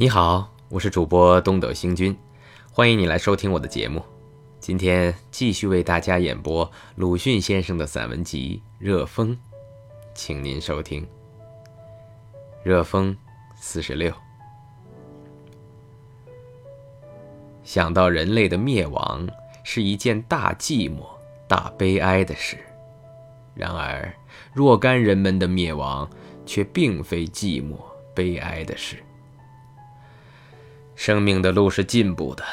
你好，我是主播东斗星君，欢迎你来收听我的节目。今天继续为大家演播鲁迅先生的散文集《热风》，请您收听《热风》四十六。想到人类的灭亡是一件大寂寞、大悲哀的事，然而若干人们的灭亡却并非寂寞、悲哀的事。生命的路是进步的，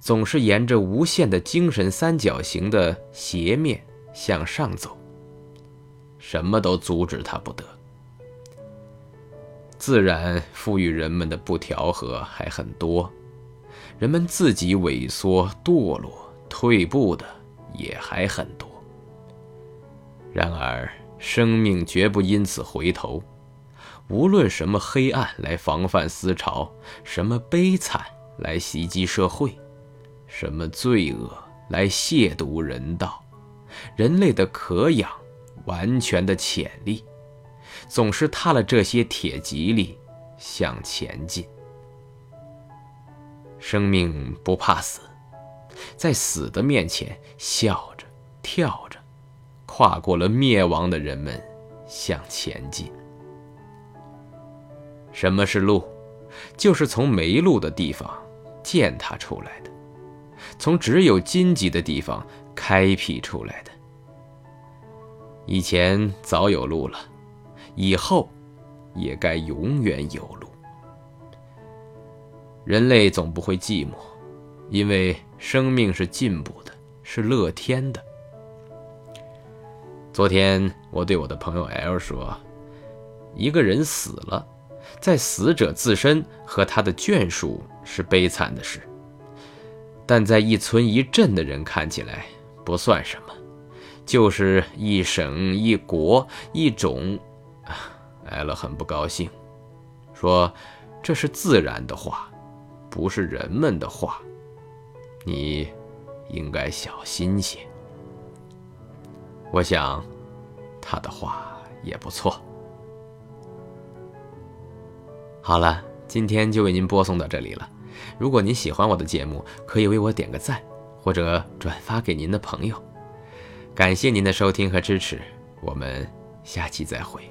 总是沿着无限的精神三角形的斜面向上走。什么都阻止它不得。自然赋予人们的不调和还很多，人们自己萎缩、堕落、退步的也还很多。然而，生命绝不因此回头。无论什么黑暗来防范思潮，什么悲惨来袭击社会，什么罪恶来亵渎人道，人类的可养、完全的潜力，总是踏了这些铁蒺藜向前进。生命不怕死，在死的面前笑着、跳着，跨过了灭亡的人们向前进。什么是路？就是从没路的地方践踏出来的，从只有荆棘的地方开辟出来的。以前早有路了，以后也该永远有路。人类总不会寂寞，因为生命是进步的，是乐天的。昨天我对我的朋友 L 说：“一个人死了。”在死者自身和他的眷属是悲惨的事，但在一村一镇的人看起来不算什么，就是一省一国一种。艾勒很不高兴，说：“这是自然的话，不是人们的话，你应该小心些。”我想，他的话也不错。好了，今天就为您播送到这里了。如果您喜欢我的节目，可以为我点个赞，或者转发给您的朋友。感谢您的收听和支持，我们下期再会。